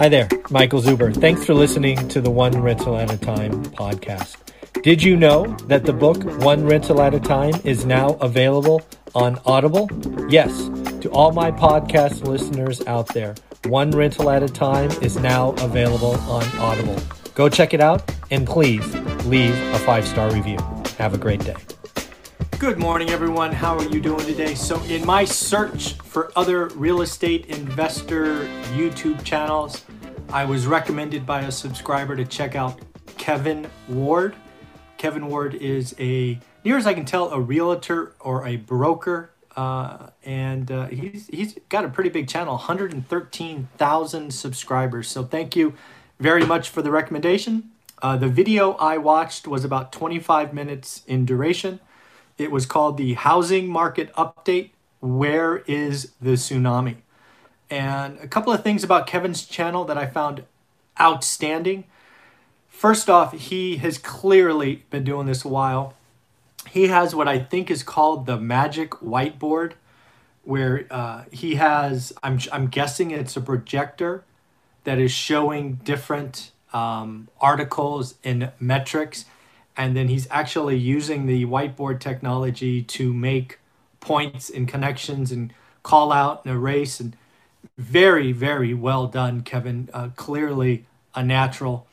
Hi there, Michael Zuber. Thanks for listening to the One Rental at a Time podcast. Did you know that the book One Rental at a Time is now available on Audible? Yes, to all my podcast listeners out there, One Rental at a Time is now available on Audible. Go check it out and please leave a five star review. Have a great day. Good morning, everyone. How are you doing today? So, in my search for other real estate investor YouTube channels, I was recommended by a subscriber to check out Kevin Ward. Kevin Ward is a, near as I can tell, a realtor or a broker. Uh, and uh, he's, he's got a pretty big channel 113,000 subscribers. So, thank you very much for the recommendation. Uh, the video I watched was about 25 minutes in duration. It was called the Housing Market Update Where is the Tsunami? And a couple of things about Kevin's channel that I found outstanding. First off, he has clearly been doing this a while. He has what I think is called the magic whiteboard, where uh, he has, I'm, I'm guessing it's a projector that is showing different um, articles and metrics and then he's actually using the whiteboard technology to make points and connections and call out and erase and very very well done kevin. Uh, clearly a natural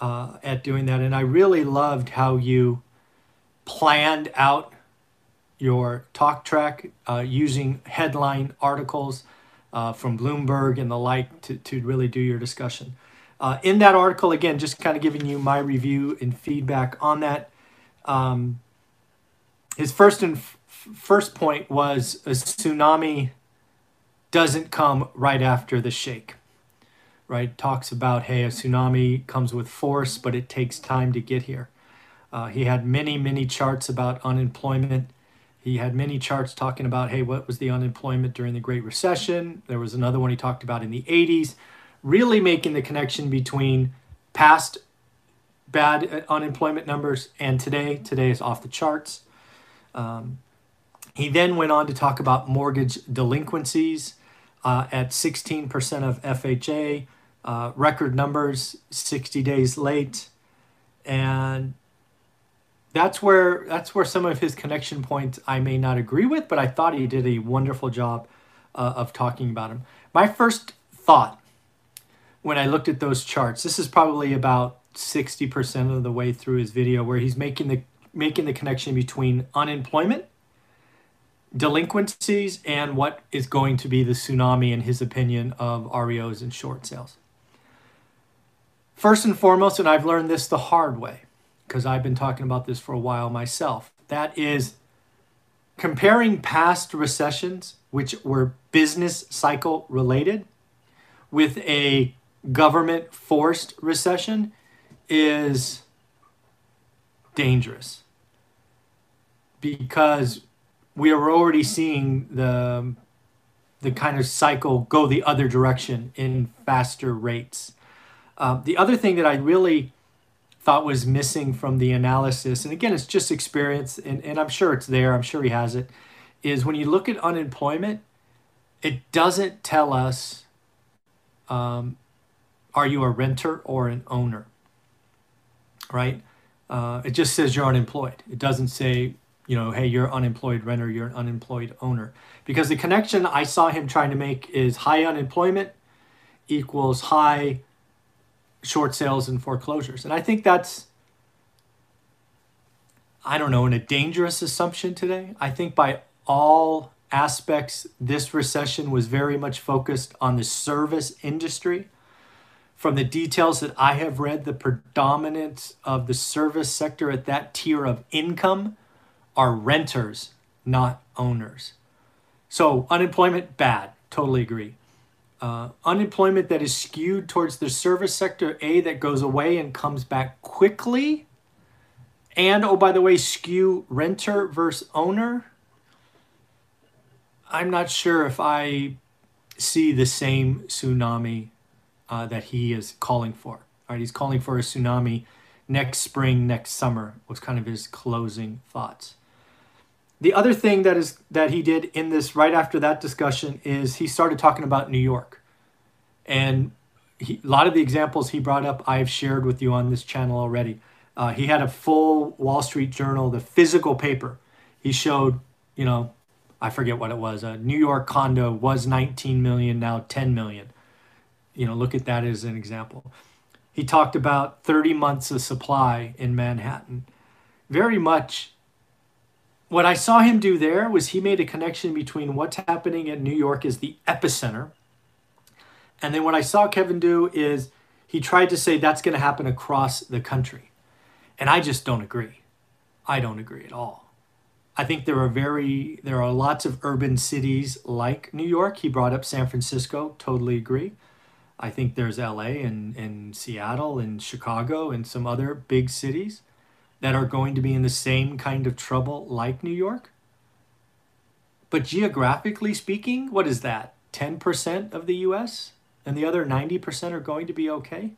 uh, at doing that. And i really loved how you planned out your talk track uh, using headline articles uh, from bloomberg and the like to, to really do your discussion. Uh, in that article, again, just kind of giving you my review and feedback on that. Um, his first and f- first point was a tsunami doesn't come right after the shake. Right? Talks about hey, a tsunami comes with force, but it takes time to get here. Uh, he had many, many charts about unemployment. He had many charts talking about, hey, what was the unemployment during the Great Recession? There was another one he talked about in the 80s really making the connection between past bad unemployment numbers and today. Today is off the charts. Um, he then went on to talk about mortgage delinquencies uh, at 16% of FHA, uh, record numbers, 60 days late, and that's where that's where some of his connection points I may not agree with, but I thought he did a wonderful job uh, of talking about him. My first thought when I looked at those charts. This is probably about 60% of the way through his video where he's making the making the connection between unemployment, delinquencies, and what is going to be the tsunami, in his opinion, of REOs and short sales. First and foremost, and I've learned this the hard way because I've been talking about this for a while myself, that is comparing past recessions, which were business cycle related, with a government forced recession is dangerous because we are already seeing the the kind of cycle go the other direction in faster rates. Uh, the other thing that I really thought was missing from the analysis, and again, it's just experience, and, and I'm sure it's there, I'm sure he has it, is when you look at unemployment, it doesn't tell us um, are you a renter or an owner? Right? Uh, it just says you're unemployed. It doesn't say, you know, hey, you're unemployed renter, you're an unemployed owner. Because the connection I saw him trying to make is high unemployment equals high short sales and foreclosures. And I think that's, I don't know, in a dangerous assumption today. I think by all aspects, this recession was very much focused on the service industry from the details that I have read, the predominance of the service sector at that tier of income are renters, not owners. So, unemployment, bad. Totally agree. Uh, unemployment that is skewed towards the service sector, A, that goes away and comes back quickly. And, oh, by the way, skew renter versus owner. I'm not sure if I see the same tsunami uh, that he is calling for. Right, he's calling for a tsunami next spring, next summer was kind of his closing thoughts. The other thing that is that he did in this right after that discussion is he started talking about New York. And he, a lot of the examples he brought up, I've shared with you on this channel already. Uh, he had a full Wall Street Journal, the physical paper. He showed, you know, I forget what it was. A New York condo was 19 million, now 10 million. You know, look at that as an example. He talked about 30 months of supply in Manhattan. Very much what I saw him do there was he made a connection between what's happening in New York as the epicenter. And then what I saw Kevin do is he tried to say that's going to happen across the country. And I just don't agree. I don't agree at all. I think there are very there are lots of urban cities like New York. He brought up San Francisco, totally agree. I think there's LA and, and Seattle and Chicago and some other big cities that are going to be in the same kind of trouble like New York. But geographically speaking, what is that? 10% of the US? And the other 90% are going to be okay?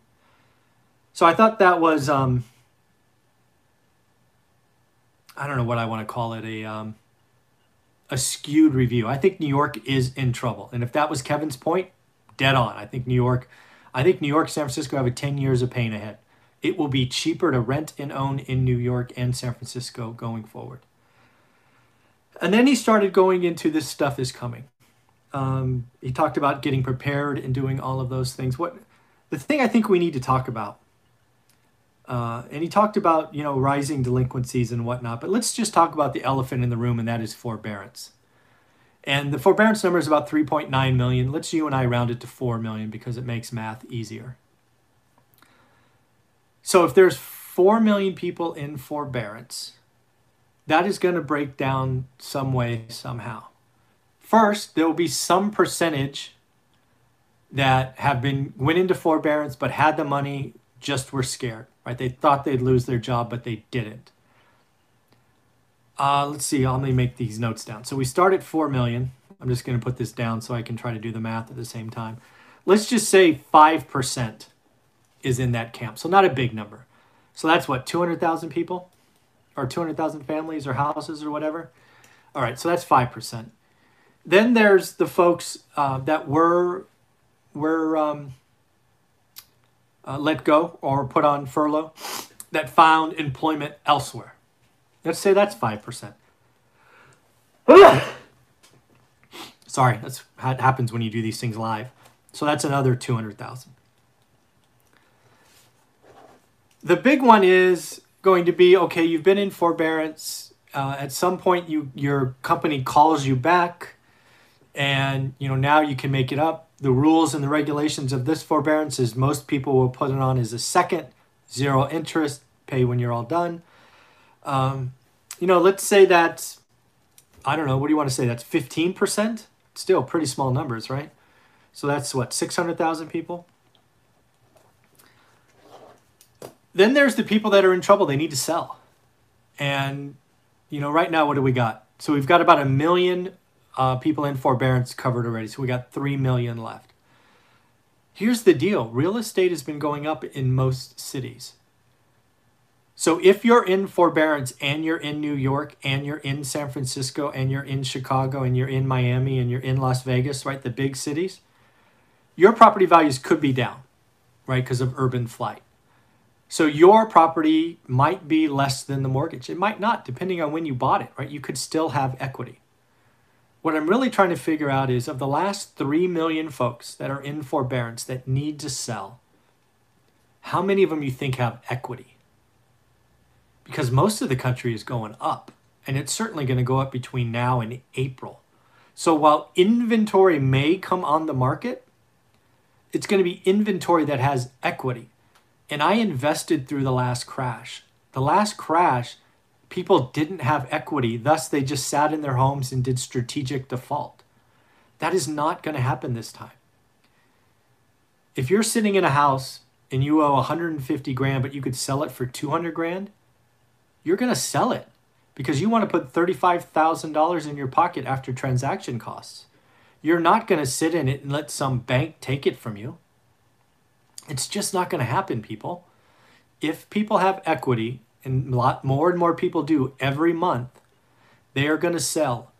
So I thought that was um, I don't know what I want to call it a um, a skewed review. I think New York is in trouble, and if that was Kevin's point, dead on. I think New York, I think New York, San Francisco have a ten years of pain ahead. It will be cheaper to rent and own in New York and San Francisco going forward. And then he started going into this stuff is coming. Um, he talked about getting prepared and doing all of those things. What the thing I think we need to talk about uh, and he talked about you know rising delinquencies and whatnot. But let's just talk about the elephant in the room, and that is forbearance. And the forbearance number is about 3.9 million. Let's you and I round it to 4 million because it makes math easier. So if there's 4 million people in forbearance, that is going to break down some way, somehow. First, there will be some percentage that have been went into forbearance but had the money just were scared right? They thought they'd lose their job, but they didn't. Uh, let's see, I'll let me make these notes down. So we start at 4 million. I'm just going to put this down so I can try to do the math at the same time. Let's just say 5% is in that camp. So not a big number. So that's what, 200,000 people? Or 200,000 families or houses or whatever? All right, so that's 5%. Then there's the folks uh, that were, were um, uh, let go or put on furlough that found employment elsewhere. Let's say that's 5%. Sorry, that's what happens when you do these things live. So that's another 200,000. The big one is going to be okay, you've been in forbearance. Uh, at some point, you your company calls you back, and you know now you can make it up the rules and the regulations of this forbearance is most people will put it on as a second, zero interest, pay when you're all done. Um, you know, let's say that I don't know, what do you want to say? That's 15%? Still pretty small numbers, right? So that's what, 600,000 people? Then there's the people that are in trouble, they need to sell. And, you know, right now, what do we got? So we've got about a million uh, people in forbearance covered already. So we got 3 million left. Here's the deal real estate has been going up in most cities. So if you're in forbearance and you're in New York and you're in San Francisco and you're in Chicago and you're in Miami and you're in Las Vegas, right, the big cities, your property values could be down, right, because of urban flight. So your property might be less than the mortgage. It might not, depending on when you bought it, right? You could still have equity. What I'm really trying to figure out is of the last 3 million folks that are in forbearance that need to sell, how many of them you think have equity? Because most of the country is going up, and it's certainly going to go up between now and April. So while inventory may come on the market, it's going to be inventory that has equity. And I invested through the last crash. The last crash people didn't have equity, thus, they just sat in their homes and did strategic default. That is not going to happen this time. If you're sitting in a house and you owe 150 grand, but you could sell it for 200 grand, you're going to sell it because you want to put $35,000 in your pocket after transaction costs. You're not going to sit in it and let some bank take it from you. It's just not going to happen, people. If people have equity, and a lot more and more people do every month, they are going to sell.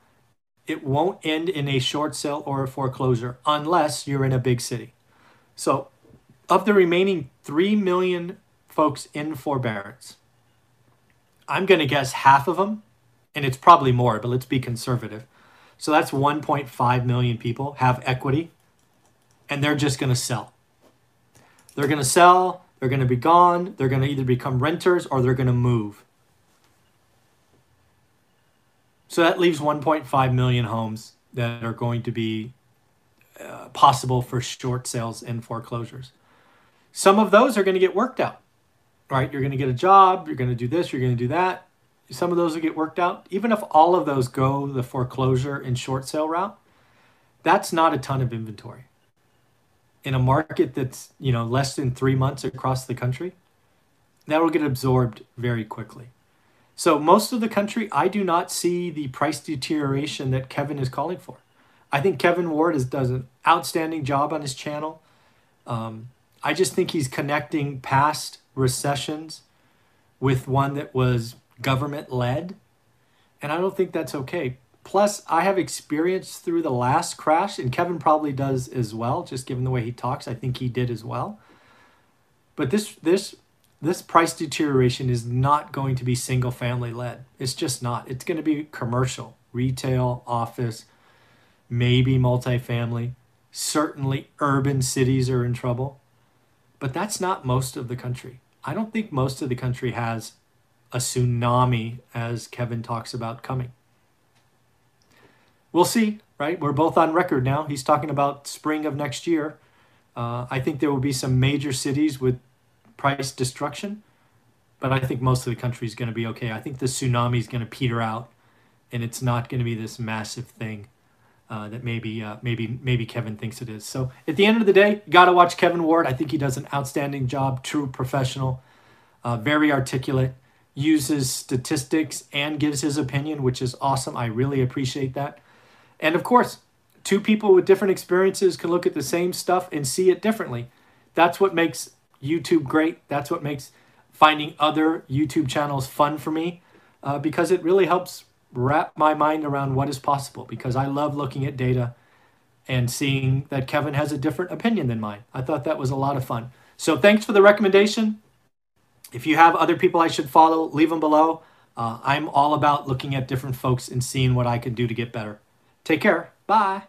It won't end in a short sale or a foreclosure unless you're in a big city. So of the remaining 3 million folks in forbearance, I'm going to guess half of them, and it's probably more, but let's be conservative. So that's 1.5 million people have equity, and they're just going to sell. They're going to sell, they're going to be gone, they're going to either become renters or they're going to move. So that leaves 1.5 million homes that are going to be uh, possible for short sales and foreclosures. Some of those are going to get worked out, right? You're going to get a job, you're going to do this, you're going to do that. Some of those will get worked out. Even if all of those go the foreclosure and short sale route, that's not a ton of inventory. In a market that's, you know, less than 3 months across the country, that will get absorbed very quickly. So most of the country, I do not see the price deterioration that Kevin is calling for. I think Kevin Ward is, does an outstanding job on his channel. Um, I just think he's connecting past recessions with one that was government led. And I don't think that's okay. Plus, I have experience through the last crash, and Kevin probably does as well, just given the way he talks. I think he did as well. But this this this price deterioration is not going to be single family led. It's just not. It's going to be commercial, retail, office, maybe multifamily. Certainly urban cities are in trouble. But that's not most of the country. I don't think most of the country has a tsunami as Kevin talks about coming. We'll see, right? We're both on record now. He's talking about spring of next year. Uh, I think there will be some major cities with price destruction, but I think most of the country is going to be okay. I think the tsunami is going to peter out, and it's not going to be this massive thing uh, that maybe uh, maybe maybe Kevin thinks it is. So at the end of the day, you got to watch Kevin Ward. I think he does an outstanding job. True professional, uh, very articulate, uses statistics and gives his opinion, which is awesome. I really appreciate that. And of course, two people with different experiences can look at the same stuff and see it differently. That's what makes YouTube great. That's what makes finding other YouTube channels fun for me uh, because it really helps wrap my mind around what is possible because I love looking at data and seeing that Kevin has a different opinion than mine. I thought that was a lot of fun. So thanks for the recommendation. If you have other people I should follow, leave them below. Uh, I'm all about looking at different folks and seeing what I can do to get better. Take care. Bye.